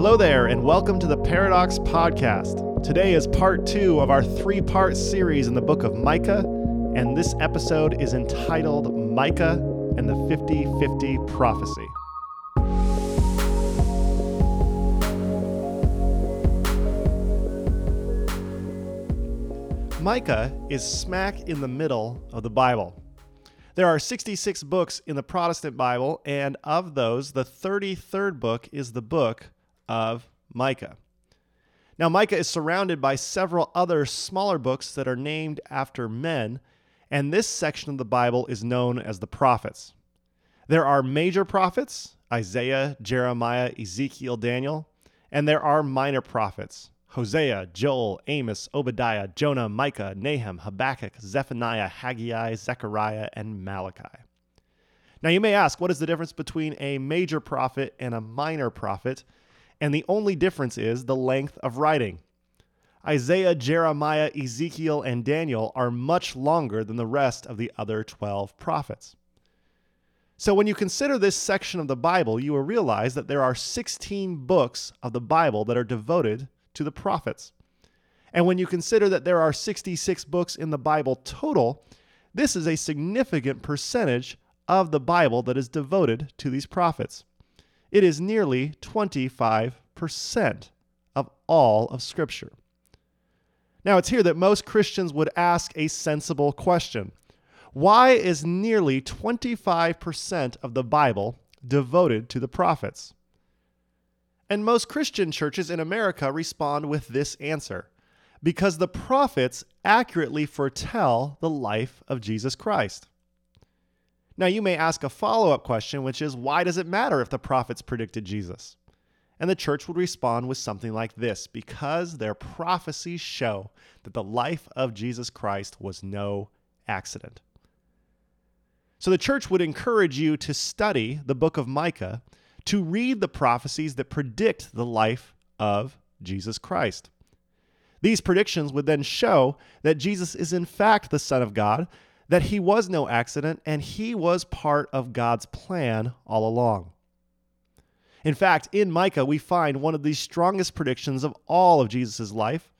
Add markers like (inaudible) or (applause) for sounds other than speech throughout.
Hello there, and welcome to the Paradox Podcast. Today is part two of our three part series in the book of Micah, and this episode is entitled Micah and the 50 50 Prophecy. Micah is smack in the middle of the Bible. There are 66 books in the Protestant Bible, and of those, the 33rd book is the book of Micah. Now, Micah is surrounded by several other smaller books that are named after men, and this section of the Bible is known as the prophets. There are major prophets Isaiah, Jeremiah, Ezekiel, Daniel, and there are minor prophets Hosea, Joel, Amos, Obadiah, Jonah, Micah, Nahum, Habakkuk, Zephaniah, Haggai, Zechariah, and Malachi. Now, you may ask, what is the difference between a major prophet and a minor prophet? And the only difference is the length of writing. Isaiah, Jeremiah, Ezekiel, and Daniel are much longer than the rest of the other 12 prophets. So, when you consider this section of the Bible, you will realize that there are 16 books of the Bible that are devoted to the prophets. And when you consider that there are 66 books in the Bible total, this is a significant percentage of the Bible that is devoted to these prophets. It is nearly 25% of all of Scripture. Now, it's here that most Christians would ask a sensible question Why is nearly 25% of the Bible devoted to the prophets? And most Christian churches in America respond with this answer because the prophets accurately foretell the life of Jesus Christ. Now, you may ask a follow up question, which is why does it matter if the prophets predicted Jesus? And the church would respond with something like this because their prophecies show that the life of Jesus Christ was no accident. So the church would encourage you to study the book of Micah to read the prophecies that predict the life of Jesus Christ. These predictions would then show that Jesus is in fact the Son of God, that he was no accident, and he was part of God's plan all along. In fact, in Micah, we find one of the strongest predictions of all of Jesus' life,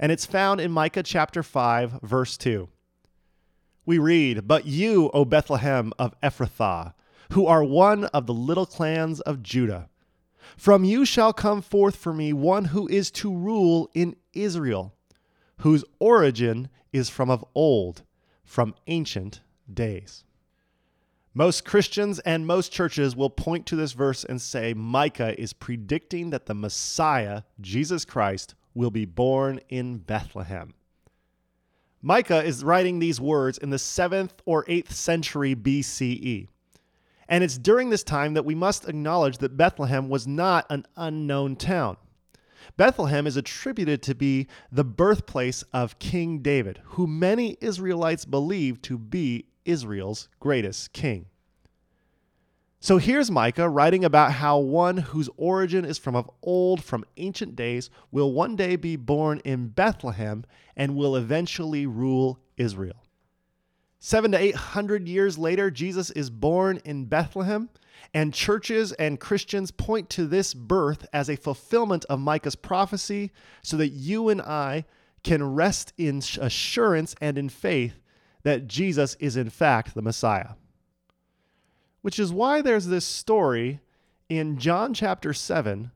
and it's found in Micah chapter 5, verse 2. We read, But you, O Bethlehem of Ephrathah, who are one of the little clans of Judah. From you shall come forth for me one who is to rule in Israel, whose origin is from of old, from ancient days. Most Christians and most churches will point to this verse and say Micah is predicting that the Messiah, Jesus Christ, will be born in Bethlehem. Micah is writing these words in the 7th or 8th century BCE. And it's during this time that we must acknowledge that Bethlehem was not an unknown town. Bethlehem is attributed to be the birthplace of King David, who many Israelites believe to be Israel's greatest king. So here's Micah writing about how one whose origin is from of old, from ancient days, will one day be born in Bethlehem and will eventually rule Israel. Seven to eight hundred years later, Jesus is born in Bethlehem, and churches and Christians point to this birth as a fulfillment of Micah's prophecy so that you and I can rest in assurance and in faith that Jesus is in fact the Messiah. Which is why there's this story in John chapter 7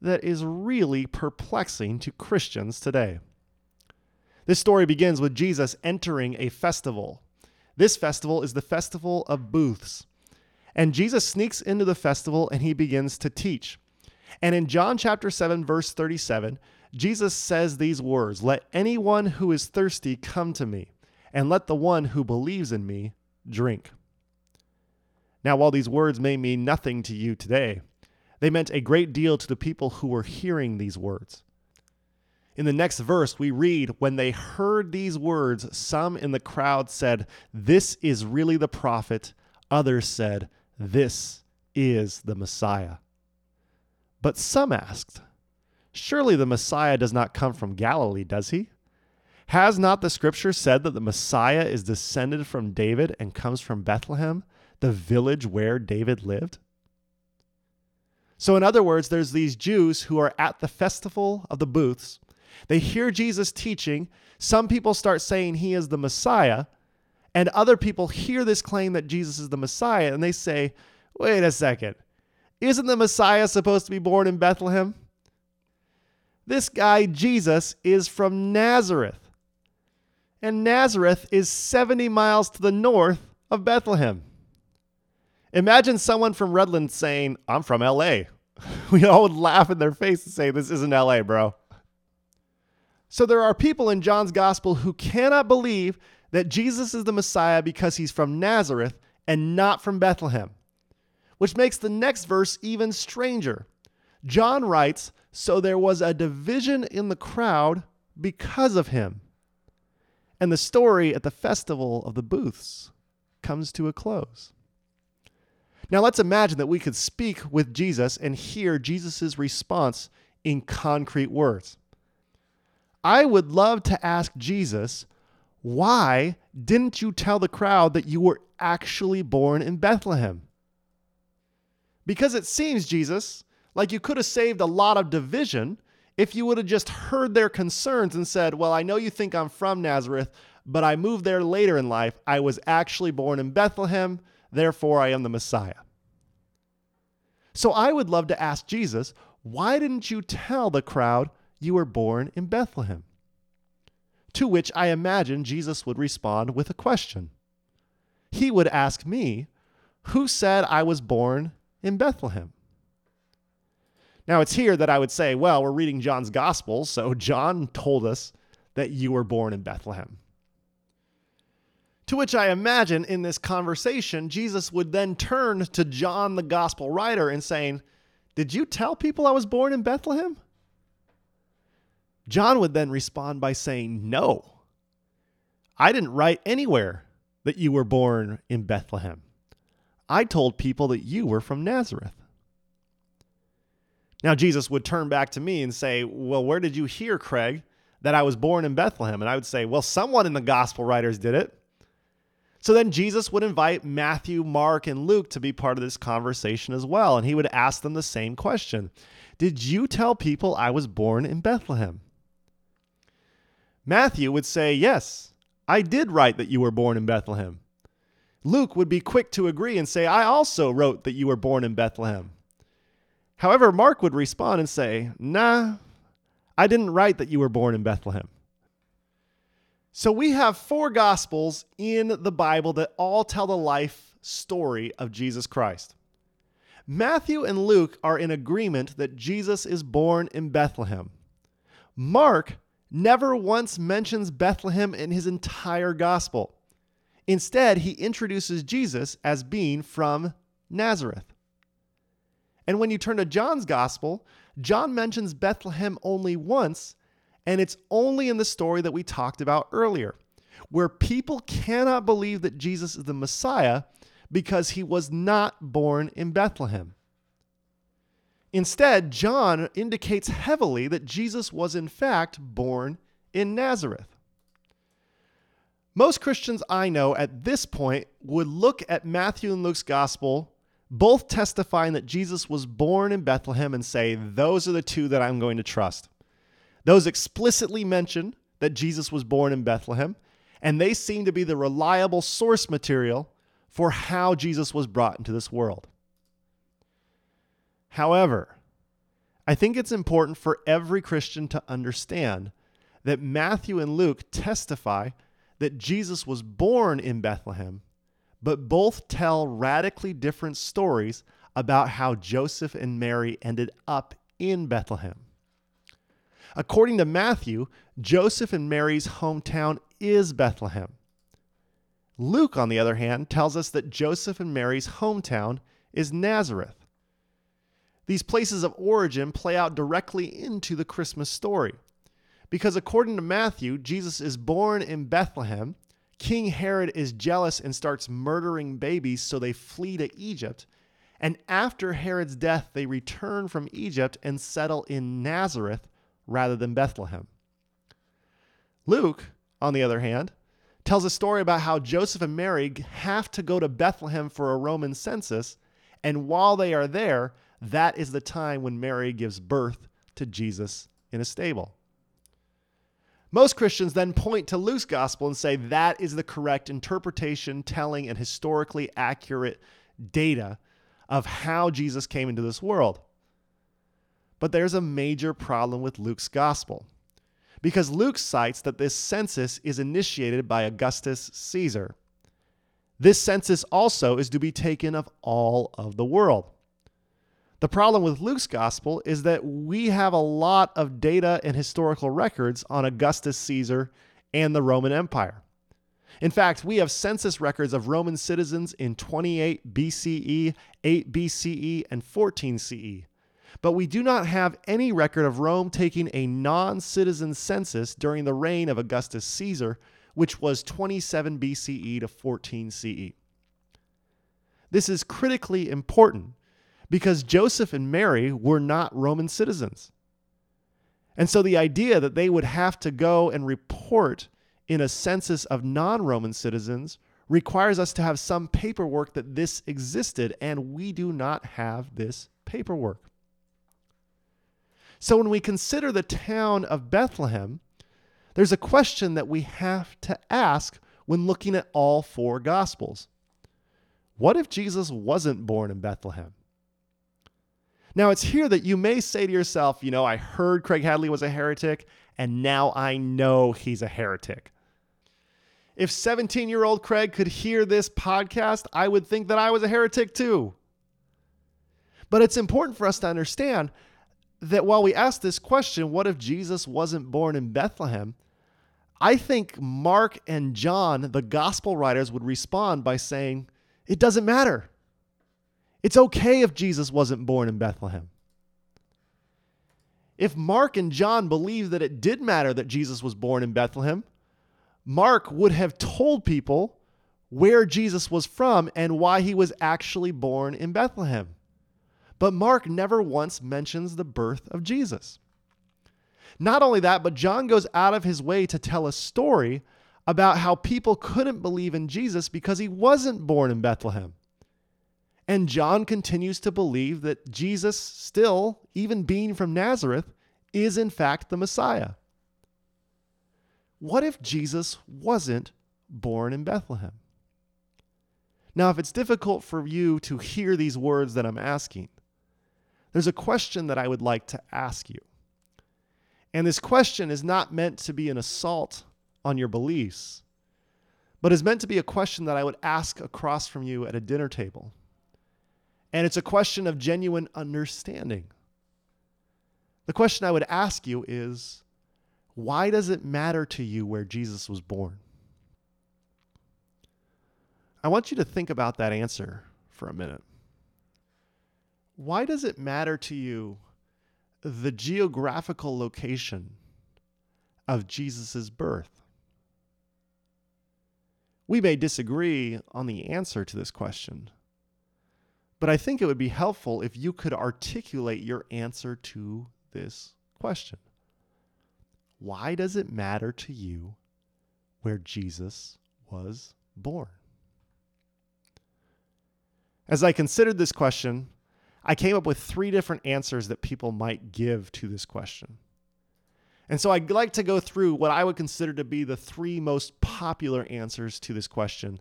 that is really perplexing to Christians today. This story begins with Jesus entering a festival this festival is the festival of booths. And Jesus sneaks into the festival and he begins to teach. And in John chapter 7, verse 37, Jesus says these words Let anyone who is thirsty come to me, and let the one who believes in me drink. Now, while these words may mean nothing to you today, they meant a great deal to the people who were hearing these words. In the next verse, we read, When they heard these words, some in the crowd said, This is really the prophet. Others said, This is the Messiah. But some asked, Surely the Messiah does not come from Galilee, does he? Has not the scripture said that the Messiah is descended from David and comes from Bethlehem, the village where David lived? So, in other words, there's these Jews who are at the festival of the booths. They hear Jesus teaching. Some people start saying he is the Messiah. And other people hear this claim that Jesus is the Messiah and they say, wait a second. Isn't the Messiah supposed to be born in Bethlehem? This guy, Jesus, is from Nazareth. And Nazareth is 70 miles to the north of Bethlehem. Imagine someone from Redlands saying, I'm from LA. (laughs) We all would laugh in their face and say, This isn't LA, bro. So there are people in John's gospel who cannot believe that Jesus is the Messiah because he's from Nazareth and not from Bethlehem, which makes the next verse even stranger. John writes, So there was a division in the crowd because of him. And the story at the festival of the booths comes to a close. Now let's imagine that we could speak with Jesus and hear Jesus' response in concrete words. I would love to ask Jesus, why didn't you tell the crowd that you were actually born in Bethlehem? Because it seems, Jesus, like you could have saved a lot of division if you would have just heard their concerns and said, Well, I know you think I'm from Nazareth, but I moved there later in life. I was actually born in Bethlehem, therefore I am the Messiah. So I would love to ask Jesus, why didn't you tell the crowd you were born in Bethlehem? To which I imagine Jesus would respond with a question. He would ask me, Who said I was born in Bethlehem? Now, it's here that I would say, Well, we're reading John's Gospel, so John told us that you were born in Bethlehem. To which I imagine in this conversation, Jesus would then turn to John, the gospel writer, and saying, Did you tell people I was born in Bethlehem? John would then respond by saying, No. I didn't write anywhere that you were born in Bethlehem. I told people that you were from Nazareth. Now, Jesus would turn back to me and say, Well, where did you hear, Craig, that I was born in Bethlehem? And I would say, Well, someone in the gospel writers did it. So then Jesus would invite Matthew, Mark, and Luke to be part of this conversation as well. And he would ask them the same question Did you tell people I was born in Bethlehem? Matthew would say, Yes, I did write that you were born in Bethlehem. Luke would be quick to agree and say, I also wrote that you were born in Bethlehem. However, Mark would respond and say, Nah, I didn't write that you were born in Bethlehem. So we have four gospels in the Bible that all tell the life story of Jesus Christ. Matthew and Luke are in agreement that Jesus is born in Bethlehem. Mark never once mentions Bethlehem in his entire gospel. Instead, he introduces Jesus as being from Nazareth. And when you turn to John's gospel, John mentions Bethlehem only once and it's only in the story that we talked about earlier, where people cannot believe that Jesus is the Messiah because he was not born in Bethlehem. Instead, John indicates heavily that Jesus was in fact born in Nazareth. Most Christians I know at this point would look at Matthew and Luke's gospel, both testifying that Jesus was born in Bethlehem, and say, Those are the two that I'm going to trust. Those explicitly mention that Jesus was born in Bethlehem, and they seem to be the reliable source material for how Jesus was brought into this world. However, I think it's important for every Christian to understand that Matthew and Luke testify that Jesus was born in Bethlehem, but both tell radically different stories about how Joseph and Mary ended up in Bethlehem. According to Matthew, Joseph and Mary's hometown is Bethlehem. Luke, on the other hand, tells us that Joseph and Mary's hometown is Nazareth. These places of origin play out directly into the Christmas story. Because according to Matthew, Jesus is born in Bethlehem. King Herod is jealous and starts murdering babies, so they flee to Egypt. And after Herod's death, they return from Egypt and settle in Nazareth, rather than Bethlehem. Luke, on the other hand, tells a story about how Joseph and Mary have to go to Bethlehem for a Roman census, and while they are there, that is the time when Mary gives birth to Jesus in a stable. Most Christians then point to Luke's gospel and say that is the correct interpretation, telling, and historically accurate data of how Jesus came into this world. But there's a major problem with Luke's gospel because Luke cites that this census is initiated by Augustus Caesar. This census also is to be taken of all of the world. The problem with Luke's gospel is that we have a lot of data and historical records on Augustus Caesar and the Roman Empire. In fact, we have census records of Roman citizens in 28 BCE, 8 BCE, and 14 CE. But we do not have any record of Rome taking a non citizen census during the reign of Augustus Caesar, which was 27 BCE to 14 CE. This is critically important because Joseph and Mary were not Roman citizens. And so the idea that they would have to go and report in a census of non Roman citizens requires us to have some paperwork that this existed, and we do not have this paperwork. So when we consider the town of Bethlehem, there's a question that we have to ask when looking at all four Gospels. What if Jesus wasn't born in Bethlehem? Now, it's here that you may say to yourself, you know, I heard Craig Hadley was a heretic, and now I know he's a heretic. If 17 year old Craig could hear this podcast, I would think that I was a heretic too. But it's important for us to understand that while we ask this question, what if Jesus wasn't born in Bethlehem? I think Mark and John, the gospel writers, would respond by saying, it doesn't matter. It's okay if Jesus wasn't born in Bethlehem. If Mark and John believed that it did matter that Jesus was born in Bethlehem, Mark would have told people where Jesus was from and why he was actually born in Bethlehem. But Mark never once mentions the birth of Jesus. Not only that, but John goes out of his way to tell a story about how people couldn't believe in Jesus because he wasn't born in Bethlehem. And John continues to believe that Jesus, still, even being from Nazareth, is in fact the Messiah. What if Jesus wasn't born in Bethlehem? Now, if it's difficult for you to hear these words that I'm asking, there's a question that I would like to ask you. And this question is not meant to be an assault on your beliefs, but is meant to be a question that I would ask across from you at a dinner table. And it's a question of genuine understanding. The question I would ask you is why does it matter to you where Jesus was born? I want you to think about that answer for a minute why does it matter to you the geographical location of Jesus' birth? We may disagree on the answer to this question, but I think it would be helpful if you could articulate your answer to this question. Why does it matter to you where Jesus was born? As I considered this question, I came up with three different answers that people might give to this question. And so I'd like to go through what I would consider to be the three most popular answers to this question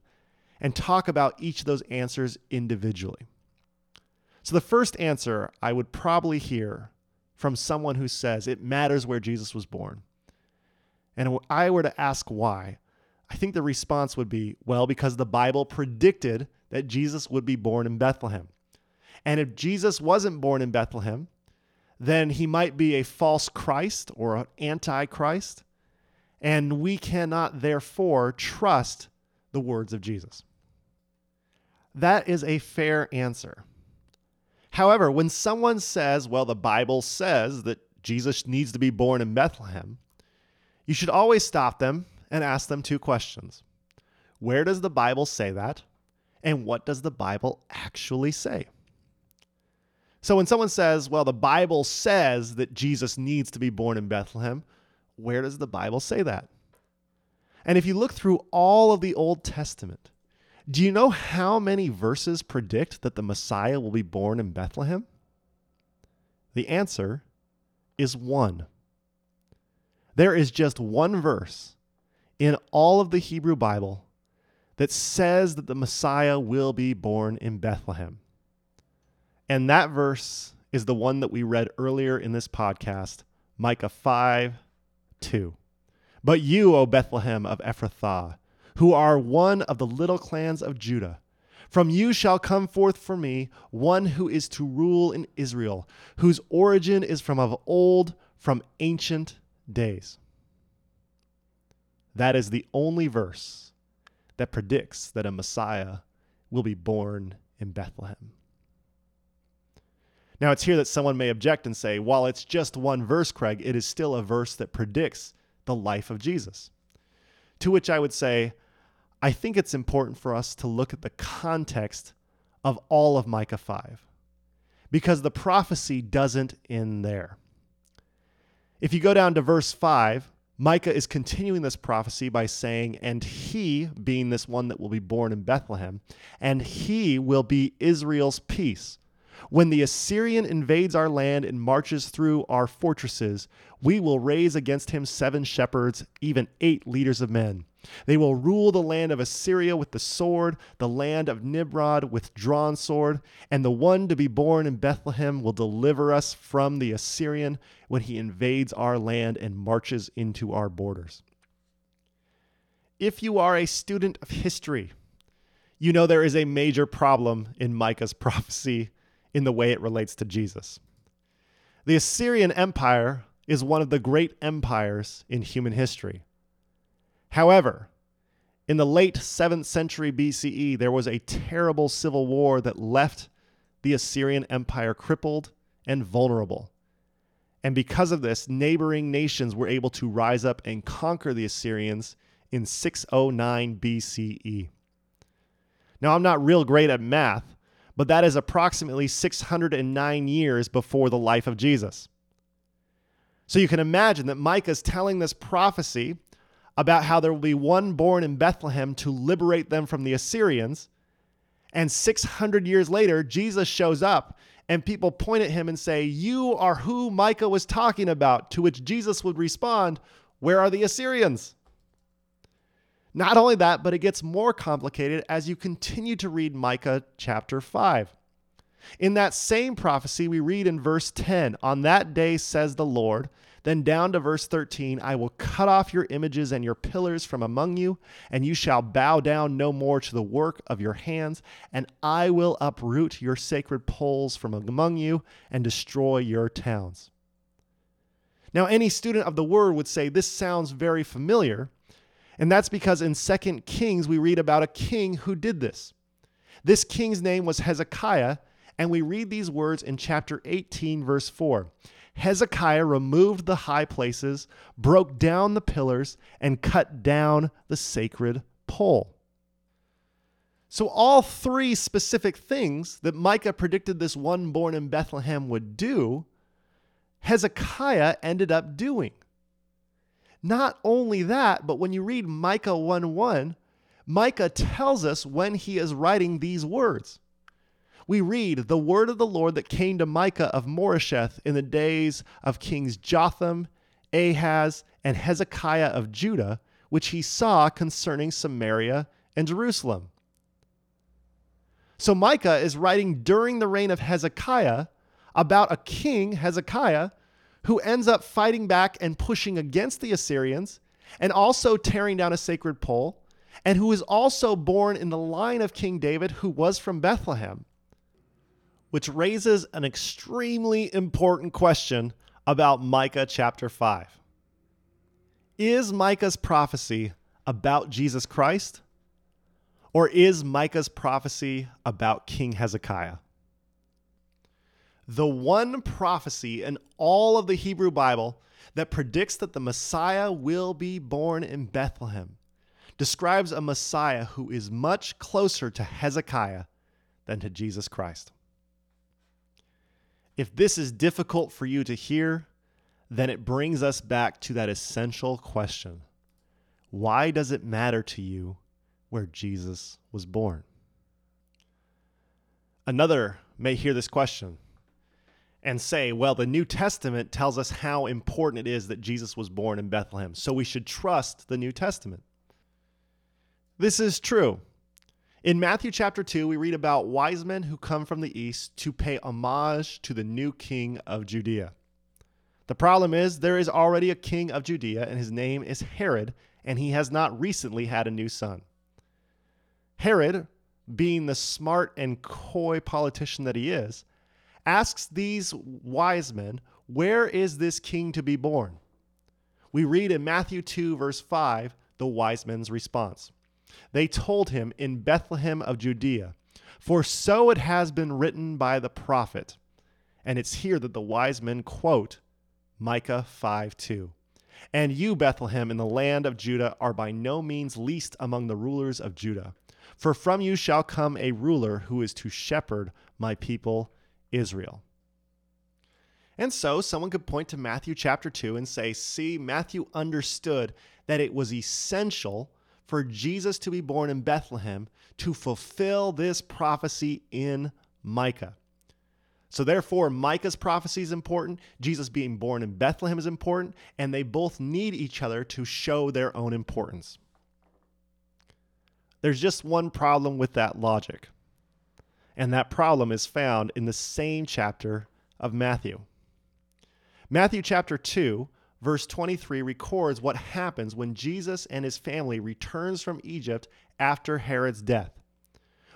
and talk about each of those answers individually. So the first answer I would probably hear from someone who says it matters where Jesus was born. And if I were to ask why, I think the response would be well, because the Bible predicted that Jesus would be born in Bethlehem. And if Jesus wasn't born in Bethlehem, then he might be a false Christ or an antichrist. And we cannot therefore trust the words of Jesus. That is a fair answer. However, when someone says, well, the Bible says that Jesus needs to be born in Bethlehem, you should always stop them and ask them two questions Where does the Bible say that? And what does the Bible actually say? So when someone says, well, the Bible says that Jesus needs to be born in Bethlehem, where does the Bible say that? And if you look through all of the Old Testament, do you know how many verses predict that the Messiah will be born in Bethlehem? The answer is one. There is just one verse in all of the Hebrew Bible that says that the Messiah will be born in Bethlehem. And that verse is the one that we read earlier in this podcast, Micah 5 2. But you, O Bethlehem of Ephrathah, who are one of the little clans of Judah, from you shall come forth for me one who is to rule in Israel, whose origin is from of old, from ancient days. That is the only verse that predicts that a Messiah will be born in Bethlehem. Now, it's here that someone may object and say, while it's just one verse, Craig, it is still a verse that predicts the life of Jesus. To which I would say, I think it's important for us to look at the context of all of Micah 5 because the prophecy doesn't end there. If you go down to verse 5, Micah is continuing this prophecy by saying, And he, being this one that will be born in Bethlehem, and he will be Israel's peace. When the Assyrian invades our land and marches through our fortresses, we will raise against him seven shepherds, even eight leaders of men. They will rule the land of Assyria with the sword, the land of Nimrod with drawn sword, and the one to be born in Bethlehem will deliver us from the Assyrian when he invades our land and marches into our borders. If you are a student of history, you know there is a major problem in Micah's (laughs) prophecy in the way it relates to Jesus. The Assyrian Empire is one of the great empires in human history. However, in the late 7th century BCE, there was a terrible civil war that left the Assyrian Empire crippled and vulnerable. And because of this, neighboring nations were able to rise up and conquer the Assyrians in 609 BCE. Now, I'm not real great at math, but that is approximately 609 years before the life of Jesus. So you can imagine that Micah is telling this prophecy about how there will be one born in Bethlehem to liberate them from the Assyrians. And 600 years later, Jesus shows up and people point at him and say, You are who Micah was talking about. To which Jesus would respond, Where are the Assyrians? Not only that, but it gets more complicated as you continue to read Micah chapter 5. In that same prophecy, we read in verse 10 On that day, says the Lord, then down to verse 13 I will cut off your images and your pillars from among you, and you shall bow down no more to the work of your hands, and I will uproot your sacred poles from among you and destroy your towns. Now, any student of the word would say this sounds very familiar, and that's because in 2 Kings we read about a king who did this. This king's name was Hezekiah, and we read these words in chapter 18, verse 4. Hezekiah removed the high places, broke down the pillars, and cut down the sacred pole. So, all three specific things that Micah predicted this one born in Bethlehem would do, Hezekiah ended up doing. Not only that, but when you read Micah 1 1, Micah tells us when he is writing these words we read the word of the Lord that came to Micah of Moresheth in the days of kings Jotham, Ahaz, and Hezekiah of Judah, which he saw concerning Samaria and Jerusalem. So Micah is writing during the reign of Hezekiah about a king, Hezekiah, who ends up fighting back and pushing against the Assyrians and also tearing down a sacred pole, and who is also born in the line of King David, who was from Bethlehem which raises an extremely important question about Micah chapter 5. Is Micah's prophecy about Jesus Christ? Or is Micah's prophecy about King Hezekiah? The one prophecy in all of the Hebrew Bible that predicts that the Messiah will be born in Bethlehem describes a Messiah who is much closer to Hezekiah than to Jesus Christ. If this is difficult for you to hear, then it brings us back to that essential question Why does it matter to you where Jesus was born? Another may hear this question and say, well, the New Testament tells us how important it is that Jesus was born in Bethlehem, so we should trust the New Testament. This is true. In Matthew chapter 2, we read about wise men who come from the east to pay homage to the new king of Judea. The problem is, there is already a king of Judea, and his name is Herod, and he has not recently had a new son. Herod, being the smart and coy politician that he is, asks these wise men, Where is this king to be born? We read in Matthew 2, verse 5, the wise men's response. They told him, In Bethlehem of Judea, for so it has been written by the prophet. And it's here that the wise men quote Micah 5 2. And you, Bethlehem, in the land of Judah, are by no means least among the rulers of Judah. For from you shall come a ruler who is to shepherd my people Israel. And so someone could point to Matthew chapter 2 and say, see, Matthew understood that it was essential for Jesus to be born in Bethlehem to fulfill this prophecy in Micah. So, therefore, Micah's prophecy is important, Jesus being born in Bethlehem is important, and they both need each other to show their own importance. There's just one problem with that logic, and that problem is found in the same chapter of Matthew. Matthew chapter 2, verse 23 records what happens when Jesus and his family returns from Egypt after Herod's death.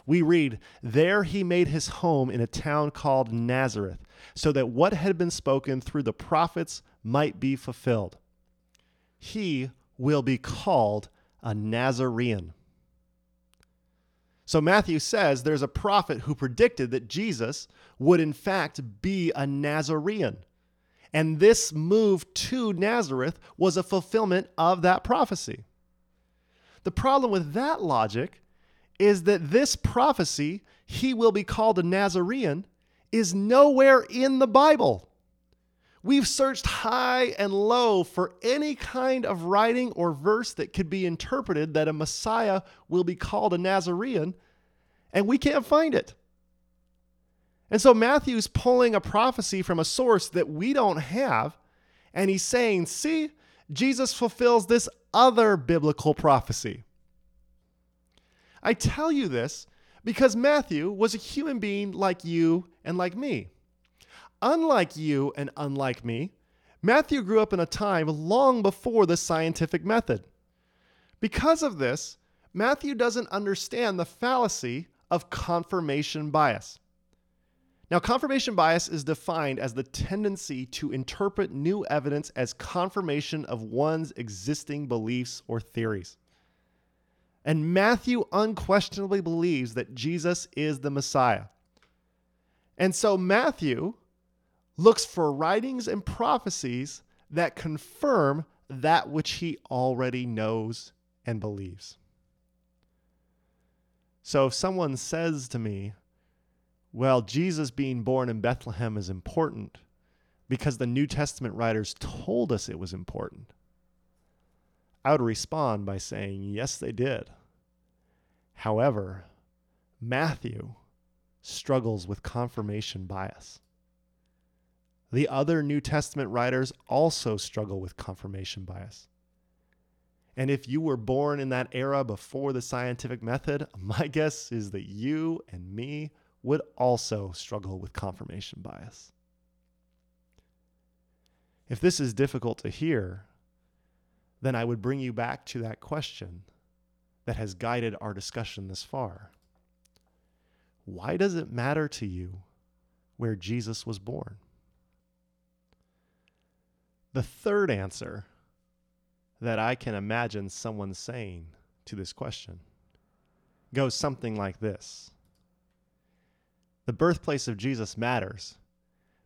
We read, There he made his home in a town called Nazareth, so that what had been spoken through the prophets might be fulfilled. He will be called a Nazarene. So Matthew says there's a prophet who predicted that Jesus would in fact be a Nazarene. And this move to Nazareth was a fulfillment of that prophecy. The problem with that logic is that this prophecy, he will be called a Nazarene, is nowhere in the Bible. We've searched high and low for any kind of writing or verse that could be interpreted that a Messiah will be called a Nazarene, and we can't find it. And so Matthew's pulling a prophecy from a source that we don't have, and he's saying, see, Jesus fulfills this other biblical prophecy. I tell you this because Matthew was a human being like you and like me. Unlike you and unlike me, Matthew grew up in a time long before the scientific method. Because of this, Matthew doesn't understand the fallacy of confirmation bias. Now, confirmation bias is defined as the tendency to interpret new evidence as confirmation of one's existing beliefs or theories. And Matthew unquestionably believes that Jesus is the Messiah. And so Matthew looks for writings and prophecies that confirm that which he already knows and believes. So if someone says to me, well, Jesus being born in Bethlehem is important because the New Testament writers told us it was important, I would respond by saying, yes, they did. However, Matthew struggles with confirmation bias. The other New Testament writers also struggle with confirmation bias. And if you were born in that era before the scientific method, (laughs) my guess is that you and me would also struggle with confirmation bias. If this is difficult to hear, then I would bring you back to that question that has guided our discussion this far. Why does it matter to you where Jesus was born? The third answer that I can imagine someone saying to this question goes something like this The birthplace of Jesus matters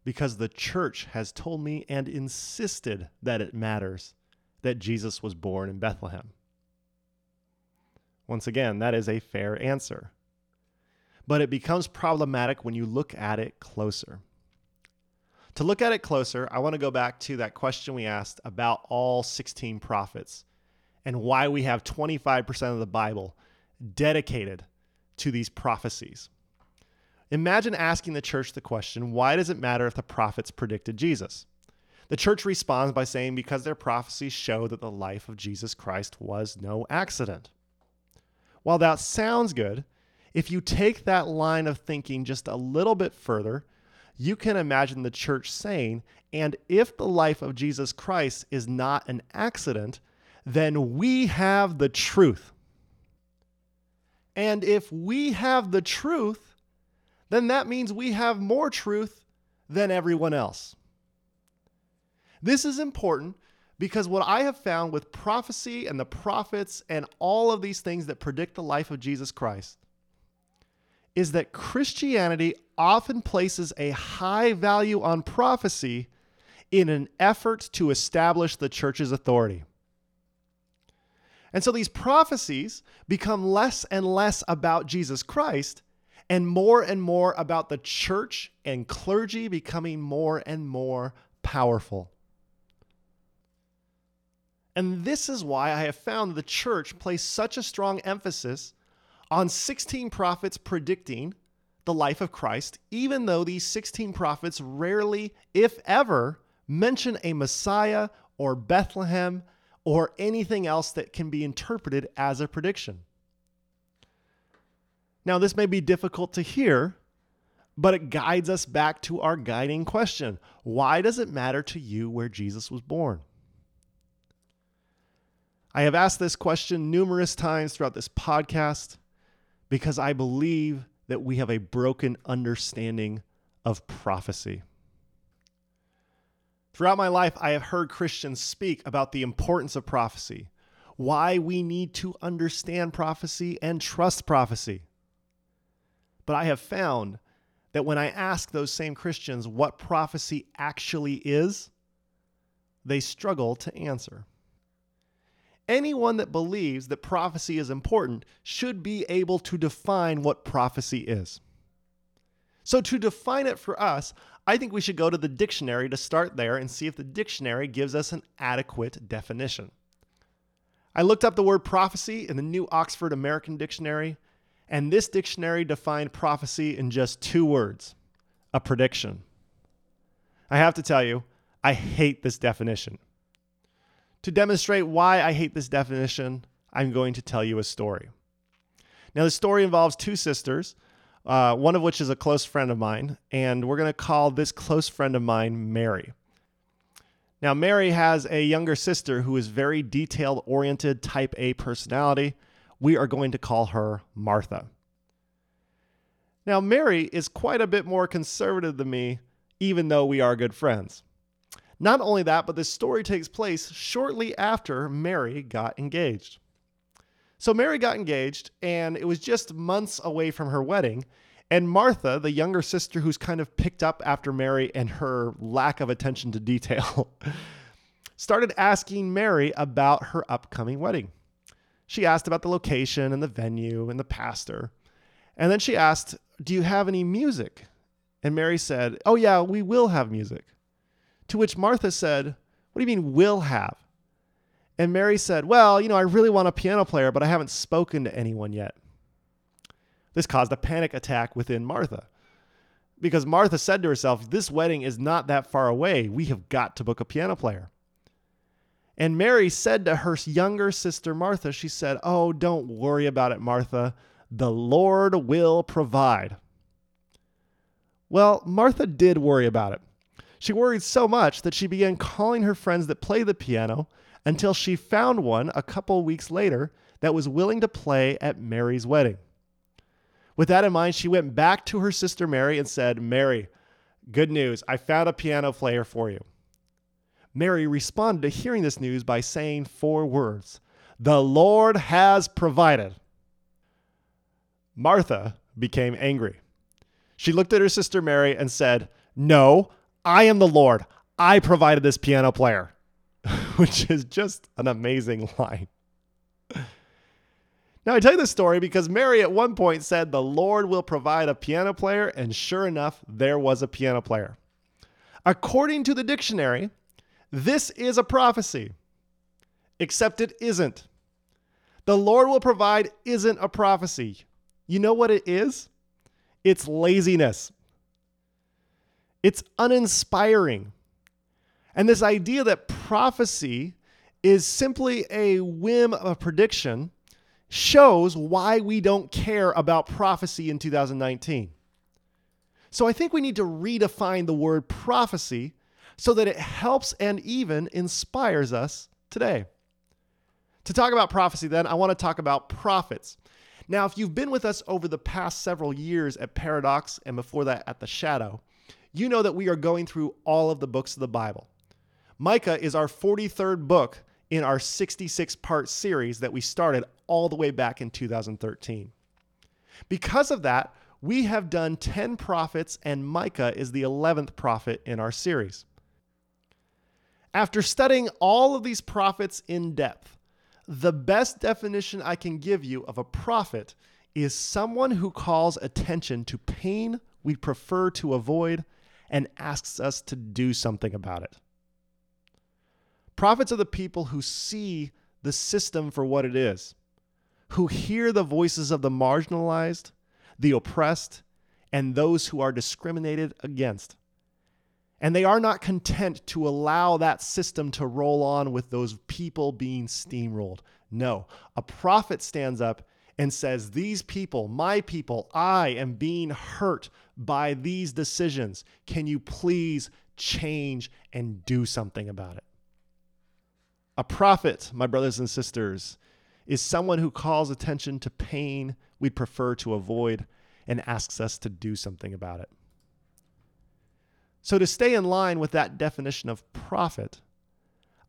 because the church has told me and insisted that it matters that Jesus was born in Bethlehem. Once again, that is a fair answer. But it becomes problematic when you look at it closer. To look at it closer, I want to go back to that question we asked about all 16 prophets and why we have 25% of the Bible dedicated to these prophecies. Imagine asking the church the question why does it matter if the prophets predicted Jesus? The church responds by saying because their prophecies show that the life of Jesus Christ was no accident. While that sounds good, if you take that line of thinking just a little bit further, you can imagine the church saying, and if the life of Jesus Christ is not an accident, then we have the truth. And if we have the truth, then that means we have more truth than everyone else. This is important because what I have found with prophecy and the prophets and all of these things that predict the life of Jesus Christ is that Christianity often places a high value on prophecy in an effort to establish the church's authority. And so these prophecies become less and less about Jesus Christ and more and more about the church and clergy becoming more and more powerful. And this is why I have found the church place such a strong emphasis on 16 prophets predicting the life of Christ, even though these 16 prophets rarely, if ever, mention a Messiah or Bethlehem or anything else that can be interpreted as a prediction. Now, this may be difficult to hear, but it guides us back to our guiding question Why does it matter to you where Jesus was born? I have asked this question numerous times throughout this podcast because I believe that we have a broken understanding of prophecy. Throughout my life, I have heard Christians speak about the importance of prophecy, why we need to understand prophecy and trust prophecy. But I have found that when I ask those same Christians what prophecy actually is, they struggle to answer. Anyone that believes that prophecy is important should be able to define what prophecy is. So, to define it for us, I think we should go to the dictionary to start there and see if the dictionary gives us an adequate definition. I looked up the word prophecy in the New Oxford American Dictionary, and this dictionary defined prophecy in just two words a prediction. I have to tell you, I hate this definition. To demonstrate why I hate this definition, I'm going to tell you a story. Now, the story involves two sisters, uh, one of which is a close friend of mine, and we're going to call this close friend of mine Mary. Now, Mary has a younger sister who is very detail oriented, type A personality. We are going to call her Martha. Now, Mary is quite a bit more conservative than me, even though we are good friends. Not only that, but this story takes place shortly after Mary got engaged. So Mary got engaged, and it was just months away from her wedding. And Martha, the younger sister who's kind of picked up after Mary and her lack of attention to detail, (laughs) started asking Mary about her upcoming wedding. She asked about the location and the venue and the pastor. And then she asked, Do you have any music? And Mary said, Oh, yeah, we will have music. To which Martha said, What do you mean, will have? And Mary said, Well, you know, I really want a piano player, but I haven't spoken to anyone yet. This caused a panic attack within Martha because Martha said to herself, This wedding is not that far away. We have got to book a piano player. And Mary said to her younger sister Martha, She said, Oh, don't worry about it, Martha. The Lord will provide. Well, Martha did worry about it. She worried so much that she began calling her friends that play the piano until she found one a couple weeks later that was willing to play at Mary's wedding. With that in mind, she went back to her sister Mary and said, Mary, good news, I found a piano player for you. Mary responded to hearing this news by saying four words The Lord has provided. Martha became angry. She looked at her sister Mary and said, No, I am the Lord. I provided this piano player, (laughs) which is just an amazing line. Now, I tell you this story because Mary at one point said, The Lord will provide a piano player, and sure enough, there was a piano player. According to the dictionary, this is a prophecy, except it isn't. The Lord will provide isn't a prophecy. You know what it is? it's laziness, it's uninspiring. And this idea that prophecy is simply a whim of a prediction shows why we don't care about prophecy in 2019. So I think we need to redefine the word prophecy so that it helps and even inspires us today. To talk about prophecy, then, I want to talk about prophets. Now, if you've been with us over the past several years at Paradox and before that at The Shadow, you know that we are going through all of the books of the Bible. Micah is our 43rd book in our 66 part series that we started all the way back in 2013. Because of that, we have done 10 prophets, and Micah is the 11th prophet in our series. After studying all of these prophets in depth, the best definition I can give you of a prophet is someone who calls attention to pain we prefer to avoid and asks us to do something about it. Prophets are the people who see the system for what it is, who hear the voices of the marginalized, the oppressed, and those who are discriminated against. And they are not content to allow that system to roll on with those people being steamrolled. No, a prophet stands up and says, These people, my people, I am being hurt by these decisions. Can you please change and do something about it? A prophet, my brothers and sisters, is someone who calls attention to pain we'd prefer to avoid and asks us to do something about it. So, to stay in line with that definition of prophet,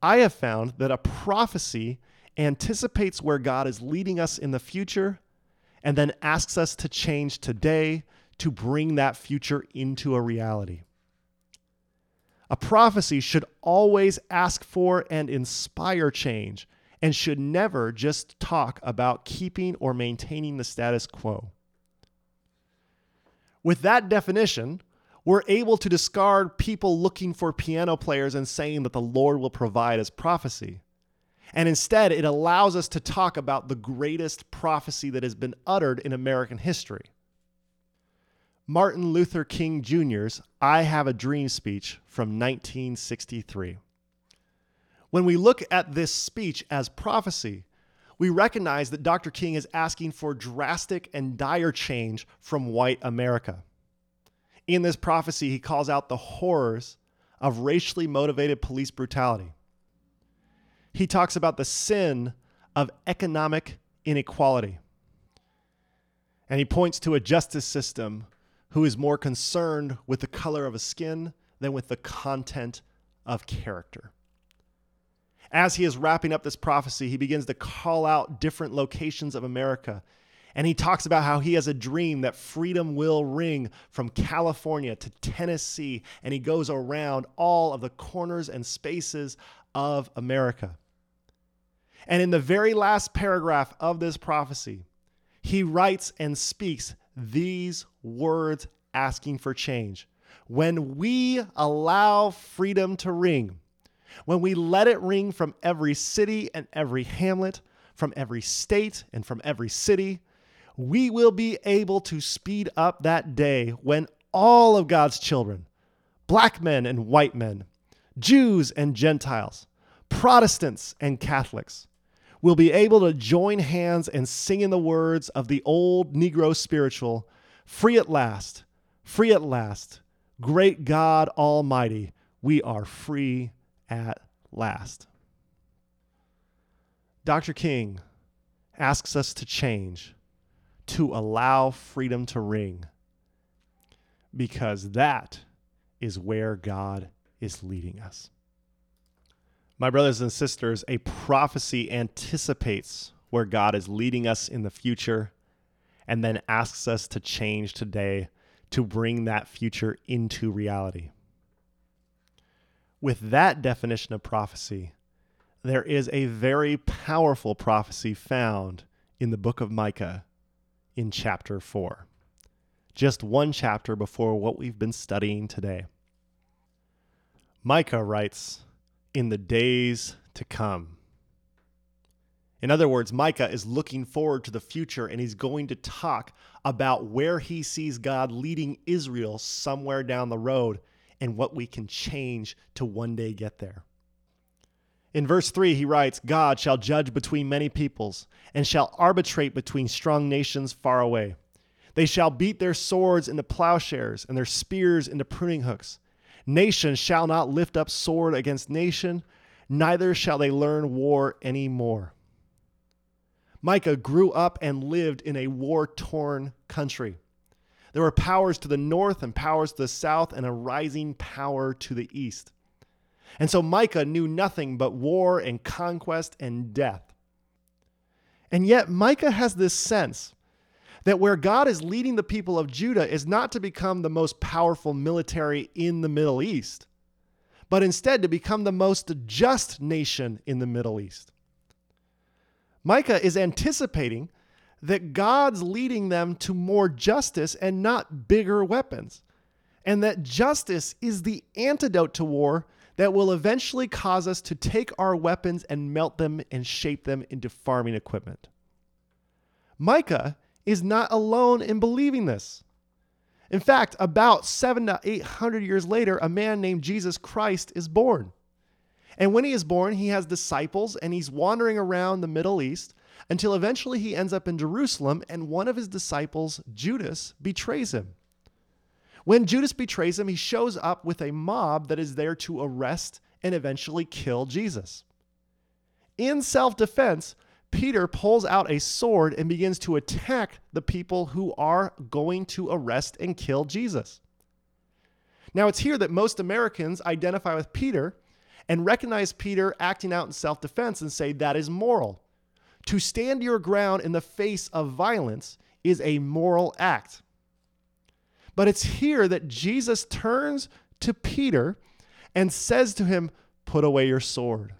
I have found that a prophecy anticipates where God is leading us in the future and then asks us to change today to bring that future into a reality. A prophecy should always ask for and inspire change and should never just talk about keeping or maintaining the status quo. With that definition, we're able to discard people looking for piano players and saying that the Lord will provide as prophecy. And instead, it allows us to talk about the greatest prophecy that has been uttered in American history. Martin Luther King Jr.'s I Have a Dream speech from 1963. When we look at this speech as prophecy, we recognize that Dr. King is asking for drastic and dire change from white America. In this prophecy, he calls out the horrors of racially motivated police brutality. He talks about the sin of economic inequality. And he points to a justice system who is more concerned with the color of a skin than with the content of character. As he is wrapping up this prophecy, he begins to call out different locations of America and he talks about how he has a dream that freedom will ring from California to Tennessee. And he goes around all of the corners and spaces of America. And in the very last paragraph of this prophecy, he writes and speaks these words asking for change. When we allow freedom to ring, when we let it ring from every city and every hamlet, from every state and from every city, we will be able to speed up that day when all of God's children, black men and white men, Jews and Gentiles, Protestants and Catholics, will be able to join hands and sing in the words of the old Negro spiritual Free at last, free at last, great God Almighty, we are free at last. Dr. King asks us to change to allow freedom to ring because that is where God is leading us. My brothers and sisters, a prophecy anticipates where God is leading us in the future and then asks us to change today to bring that future into reality. With that definition of prophecy, there is a very powerful prophecy found in the book of Micah in chapter 4. Just one chapter before what we've been studying today. Micah writes, In the days to come. In other words, Micah is looking forward to the future and he's going to talk about where he sees God leading Israel somewhere down the road and what we can change to one day get there. In verse 3, he writes, God shall judge between many peoples and shall arbitrate between strong nations far away. They shall beat their swords into plowshares and their spears into pruning hooks. Nation shall not lift up sword against nation, neither shall they learn war any more. Micah grew up and lived in a war torn country. There were powers to the north and powers to the south, and a rising power to the east. And so Micah knew nothing but war and conquest and death. And yet, Micah has this sense that where God is leading the people of Judah is not to become the most powerful military in the Middle East, but instead to become the most just nation in the Middle East. Micah is anticipating that God's leading them to more justice and not bigger weapons, and that justice is the antidote to war that will eventually cause us to take our weapons and melt them and shape them into farming equipment. Micah is not alone in believing this. In fact, about seven to eight hundred years later, a man named Jesus Christ is born. And when he is born, he has disciples and he's wandering around the Middle East until eventually he ends up in Jerusalem and one of his disciples, Judas, betrays him. When Judas betrays him, he shows up with a mob that is there to arrest and eventually kill Jesus. In self defense, Peter pulls out a sword and begins to attack the people who are going to arrest and kill Jesus. Now, it's here that most Americans identify with Peter and recognize Peter acting out in self defense and say that is moral. To stand your ground in the face of violence is a moral act. But it's here that Jesus turns to Peter and says to him, Put away your sword.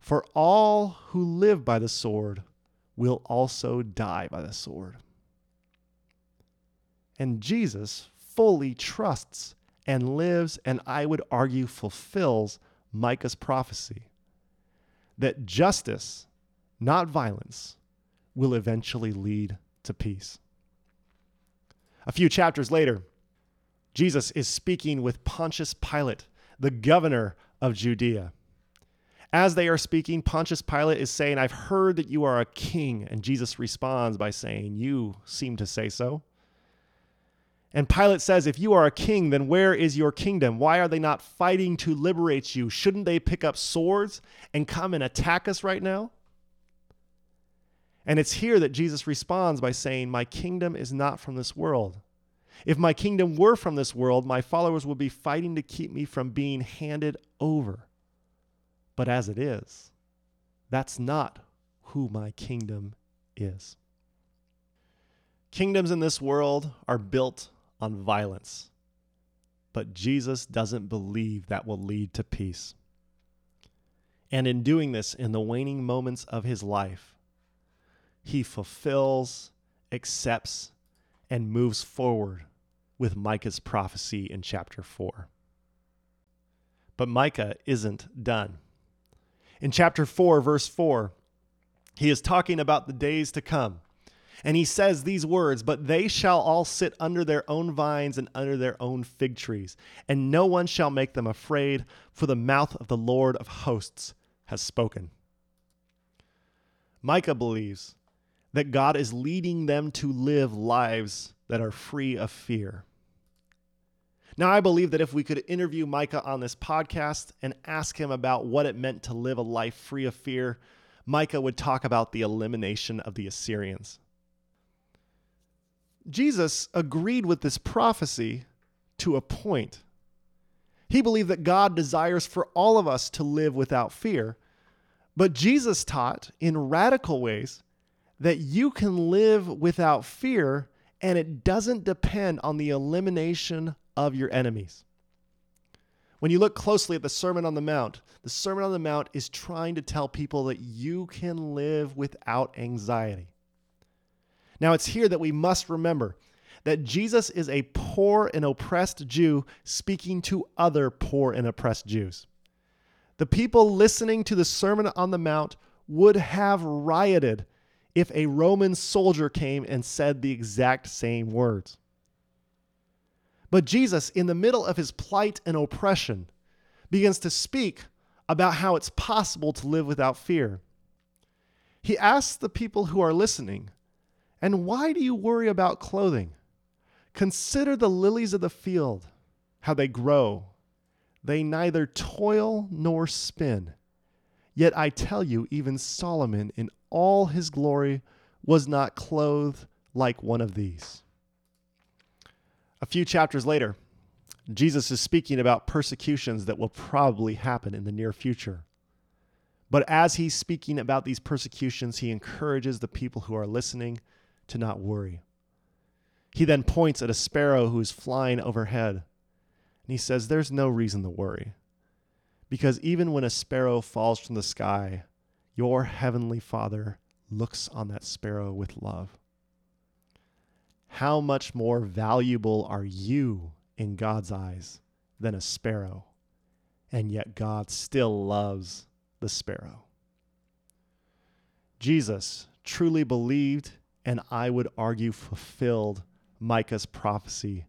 For all who live by the sword will also die by the sword. And Jesus fully trusts and lives, and I would argue fulfills Micah's prophecy that justice not violence, will eventually lead to peace. A few chapters later, Jesus is speaking with Pontius Pilate, the governor of Judea. As they are speaking, Pontius Pilate is saying, I've heard that you are a king. And Jesus responds by saying, You seem to say so. And Pilate says, If you are a king, then where is your kingdom? Why are they not fighting to liberate you? Shouldn't they pick up swords and come and attack us right now? And it's here that Jesus responds by saying, My kingdom is not from this world. If my kingdom were from this world, my followers would be fighting to keep me from being handed over. But as it is, that's not who my kingdom is. Kingdoms in this world are built on violence, but Jesus doesn't believe that will lead to peace. And in doing this, in the waning moments of his life, he fulfills, accepts, and moves forward with Micah's prophecy in chapter 4. But Micah isn't done. In chapter 4, verse 4, he is talking about the days to come. And he says these words, But they shall all sit under their own vines and under their own fig trees, and no one shall make them afraid, for the mouth of the Lord of hosts has spoken. Micah believes that God is leading them to live lives that are free of fear. Now, I believe that if we could interview Micah on this podcast and ask him about what it meant to live a life free of fear, Micah would talk about the elimination of the Assyrians. Jesus agreed with this prophecy to a point. He believed that God desires for all of us to live without fear. But Jesus taught in radical ways that you can live without fear and it doesn't depend on the elimination of your enemies. When you look closely at the Sermon on the Mount, the Sermon on the Mount is trying to tell people that you can live without anxiety. Now, it's here that we must remember that Jesus is a poor and oppressed Jew speaking to other poor and oppressed Jews. The people listening to the Sermon on the Mount would have rioted if a Roman soldier came and said the exact same words. But Jesus, in the middle of his plight and oppression, begins to speak about how it's possible to live without fear. He asks the people who are listening, And why do you worry about clothing? Consider the lilies of the field, how they grow. They neither toil nor spin. Yet I tell you, even Solomon in all his glory was not clothed like one of these. A few chapters later, Jesus is speaking about persecutions that will probably happen in the near future. But as he's speaking about these persecutions, he encourages the people who are listening to not worry. He then points at a sparrow who is flying overhead, and he says, There's no reason to worry. Because even when a sparrow falls from the sky, your heavenly Father looks on that sparrow with love. How much more valuable are you in God's eyes than a sparrow? And yet God still loves the sparrow. Jesus truly believed, and I would argue fulfilled, Micah's prophecy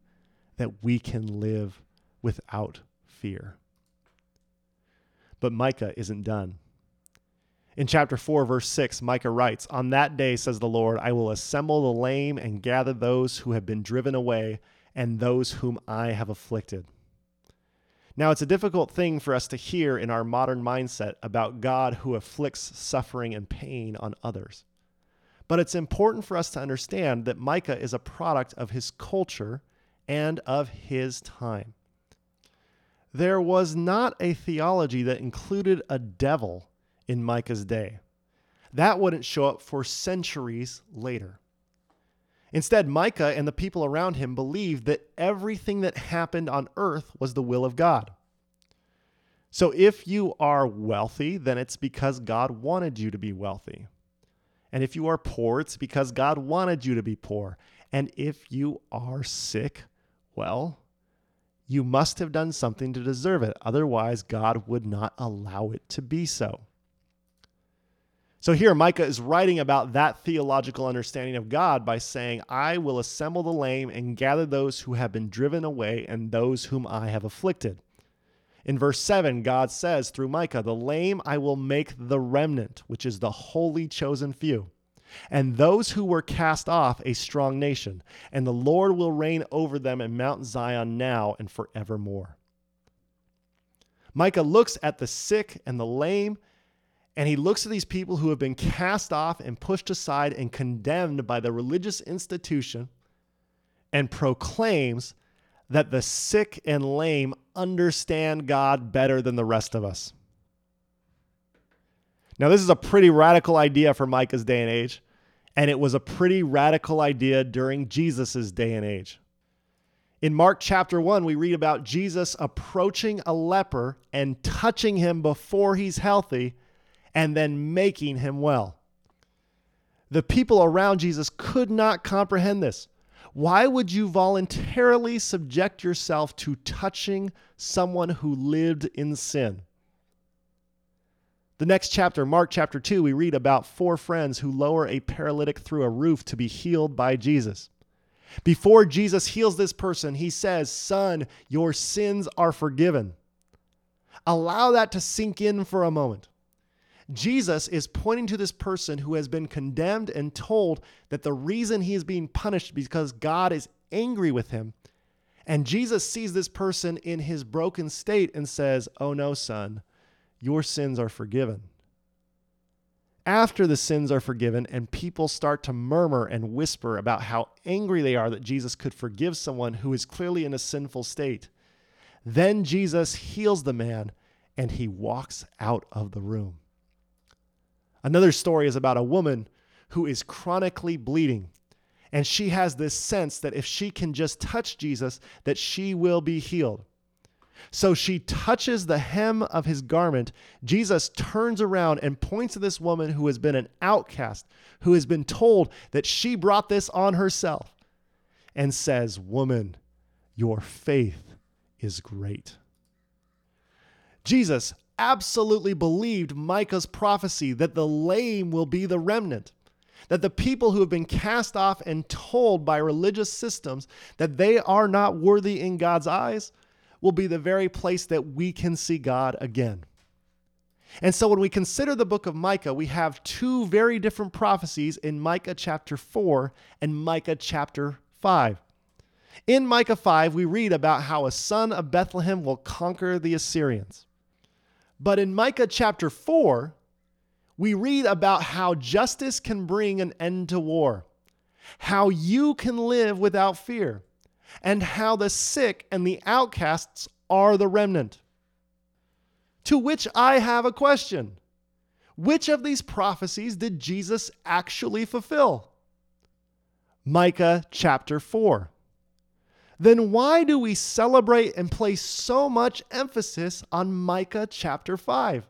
that we can live without fear. But Micah isn't done. In chapter 4, verse 6, Micah writes, On that day, says the Lord, I will assemble the lame and gather those who have been driven away and those whom I have afflicted. Now, it's a difficult thing for us to hear in our modern mindset about God who afflicts suffering and pain on others. But it's important for us to understand that Micah is a product of his culture and of his time. There was not a theology that included a devil in Micah's day. That wouldn't show up for centuries later. Instead, Micah and the people around him believed that everything that happened on earth was the will of God. So if you are wealthy, then it's because God wanted you to be wealthy. And if you are poor, it's because God wanted you to be poor. And if you are sick, well, you must have done something to deserve it. Otherwise, God would not allow it to be so. So here, Micah is writing about that theological understanding of God by saying, I will assemble the lame and gather those who have been driven away and those whom I have afflicted. In verse 7, God says through Micah, The lame I will make the remnant, which is the holy chosen few, and those who were cast off a strong nation, and the Lord will reign over them in Mount Zion now and forevermore. Micah looks at the sick and the lame and he looks at these people who have been cast off and pushed aside and condemned by the religious institution and proclaims that the sick and lame understand God better than the rest of us. Now, this is a pretty radical idea for Micah's day and age, and it was a pretty radical idea during Jesus' day and age. In Mark chapter 1, we read about Jesus approaching a leper and touching him before he's healthy and then making him well. The people around Jesus could not comprehend this. Why would you voluntarily subject yourself to touching someone who lived in sin? The next chapter, Mark chapter 2, we read about four friends who lower a paralytic through a roof to be healed by Jesus. Before Jesus heals this person, he says, Son, your sins are forgiven. Allow that to sink in for a moment. Jesus is pointing to this person who has been condemned and told that the reason he is being punished because God is angry with him. And Jesus sees this person in his broken state and says, Oh no, son, your sins are forgiven. After the sins are forgiven and people start to murmur and whisper about how angry they are that Jesus could forgive someone who is clearly in a sinful state, then Jesus heals the man and he walks out of the room. Another story is about a woman who is chronically bleeding. And she has this sense that if she can just touch Jesus, that she will be healed. So she touches the hem of his garment. Jesus turns around and points to this woman who has been an outcast, who has been told that she brought this on herself, and says, Woman, your faith is great. Jesus absolutely believed Micah's prophecy that the lame will be the remnant, that the people who have been cast off and told by religious systems that they are not worthy in God's eyes will be the very place that we can see God again. And so when we consider the book of Micah, we have two very different prophecies in Micah chapter 4 and Micah chapter 5. In Micah 5, we read about how a son of Bethlehem will conquer the Assyrians. But in Micah chapter 4, we read about how justice can bring an end to war, how you can live without fear, and how the sick and the outcasts are the remnant. To which I have a question Which of these prophecies did Jesus actually fulfill? Micah chapter 4. Then why do we celebrate and place so much emphasis on Micah chapter 5?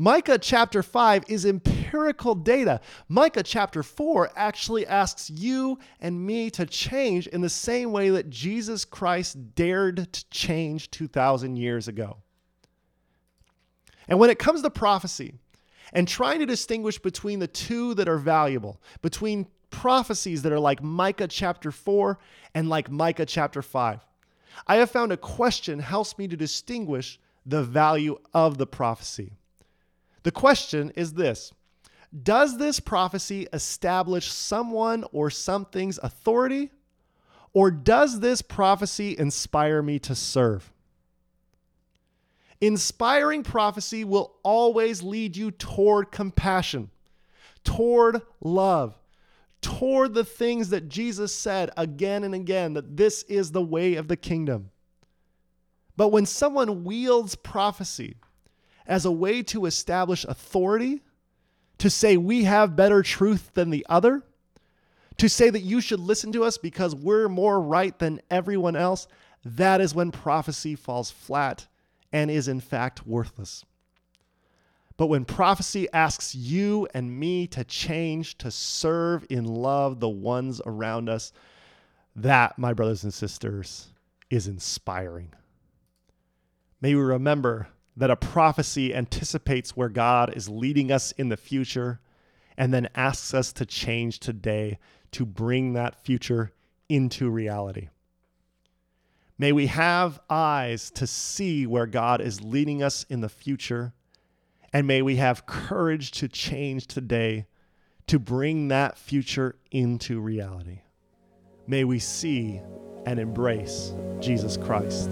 Micah chapter 5 is empirical data. Micah chapter 4 actually asks you and me to change in the same way that Jesus Christ dared to change 2,000 years ago. And when it comes to prophecy and trying to distinguish between the two that are valuable, between prophecies that are like Micah chapter 4 and like Micah chapter 5, I have found a question helps me to distinguish the value of the prophecy. The question is this Does this prophecy establish someone or something's authority? Or does this prophecy inspire me to serve? Inspiring prophecy will always lead you toward compassion, toward love, toward the things that Jesus said again and again that this is the way of the kingdom. But when someone wields prophecy as a way to establish authority, to say we have better truth than the other, to say that you should listen to us because we're more right than everyone else, that is when prophecy falls flat and is in fact worthless. But when prophecy asks you and me to change, to serve in love the ones around us, that, my brothers and sisters, is inspiring. May we remember that a prophecy anticipates where God is leading us in the future and then asks us to change today to bring that future into reality. May we have eyes to see where God is leading us in the future. And may we have courage to change today to bring that future into reality. May we see and embrace Jesus Christ.